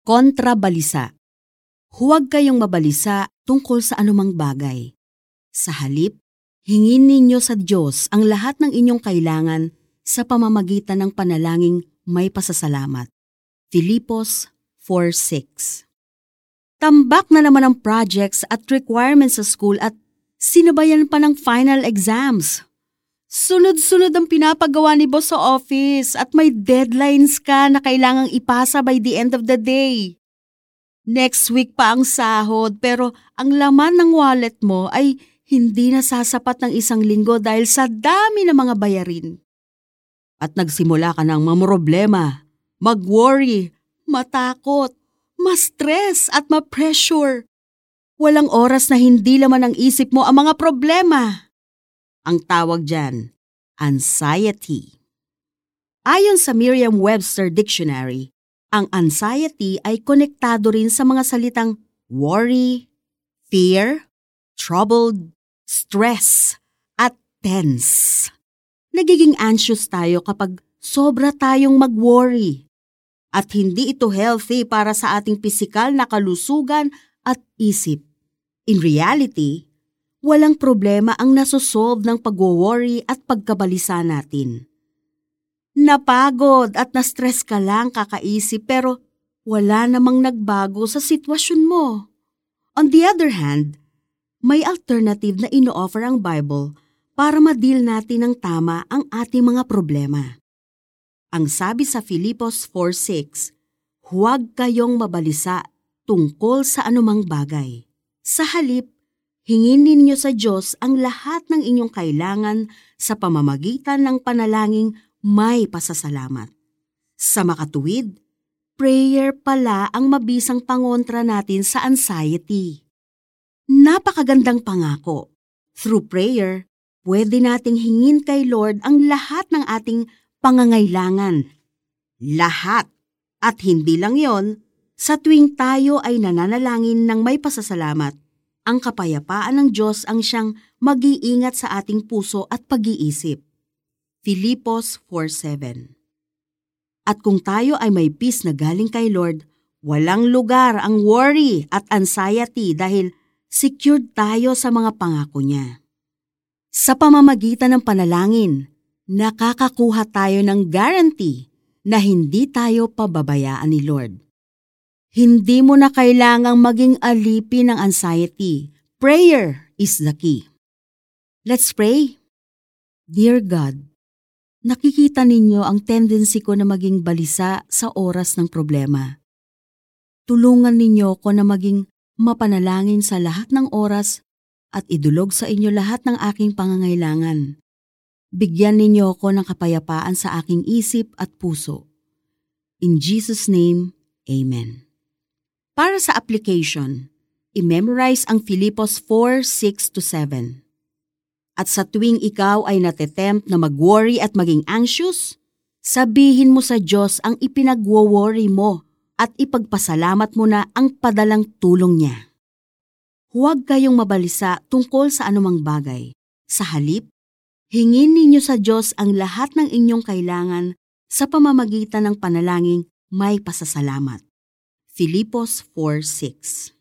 Kontrabalisa. Huwag kayong mabalisa tungkol sa anumang bagay. Sa halip, hingin ninyo sa Diyos ang lahat ng inyong kailangan sa pamamagitan ng panalangin may pasasalamat. Filipos 4.6 Tambak na naman ang projects at requirements sa school at sinabayan pa ng final exams. Sunod-sunod ang pinapagawa ni boss sa office at may deadlines ka na kailangang ipasa by the end of the day. Next week pa ang sahod pero ang laman ng wallet mo ay hindi na sasapat ng isang linggo dahil sa dami ng mga bayarin. At nagsimula ka ng mamroblema, mag-worry, matakot, ma-stress at ma-pressure. Walang oras na hindi laman ang isip mo ang mga problema. Ang tawag dyan, anxiety. Ayon sa Merriam-Webster Dictionary, ang anxiety ay konektado rin sa mga salitang worry, fear, troubled, stress, at tense. Nagiging anxious tayo kapag sobra tayong mag-worry. At hindi ito healthy para sa ating pisikal na kalusugan at isip. In reality, walang problema ang nasosolve ng pag-worry at pagkabalisa natin. Napagod at na-stress ka lang kakaisip pero wala namang nagbago sa sitwasyon mo. On the other hand, may alternative na ino-offer ang Bible para ma-deal natin ng tama ang ating mga problema. Ang sabi sa Filipos 4.6, Huwag kayong mabalisa tungkol sa anumang bagay. Sa halip, Hingin ninyo sa Diyos ang lahat ng inyong kailangan sa pamamagitan ng panalangin may pasasalamat. Sa makatuwid, prayer pala ang mabisang pangontra natin sa anxiety. Napakagandang pangako. Through prayer, pwede nating hingin kay Lord ang lahat ng ating pangangailangan. Lahat. At hindi lang yon, sa tuwing tayo ay nananalangin ng may pasasalamat, ang kapayapaan ng Diyos ang siyang mag-iingat sa ating puso at pag-iisip. Filipos 4.7 At kung tayo ay may peace na galing kay Lord, walang lugar ang worry at anxiety dahil secured tayo sa mga pangako niya. Sa pamamagitan ng panalangin, nakakakuha tayo ng guarantee na hindi tayo pababayaan ni Lord. Hindi mo na kailangang maging alipin ng anxiety. Prayer is the key. Let's pray. Dear God, nakikita ninyo ang tendency ko na maging balisa sa oras ng problema. Tulungan ninyo ko na maging mapanalangin sa lahat ng oras at idulog sa inyo lahat ng aking pangangailangan. Bigyan ninyo ako ng kapayapaan sa aking isip at puso. In Jesus' name, Amen. Para sa application, i-memorize ang Filipos 4, 6-7. At sa tuwing ikaw ay natetempt na mag-worry at maging anxious, sabihin mo sa Diyos ang ipinagwo-worry mo at ipagpasalamat mo na ang padalang tulong niya. Huwag kayong mabalisa tungkol sa anumang bagay. Sa halip, hingin ninyo sa Diyos ang lahat ng inyong kailangan sa pamamagitan ng panalangin may pasasalamat. Filipos 4.6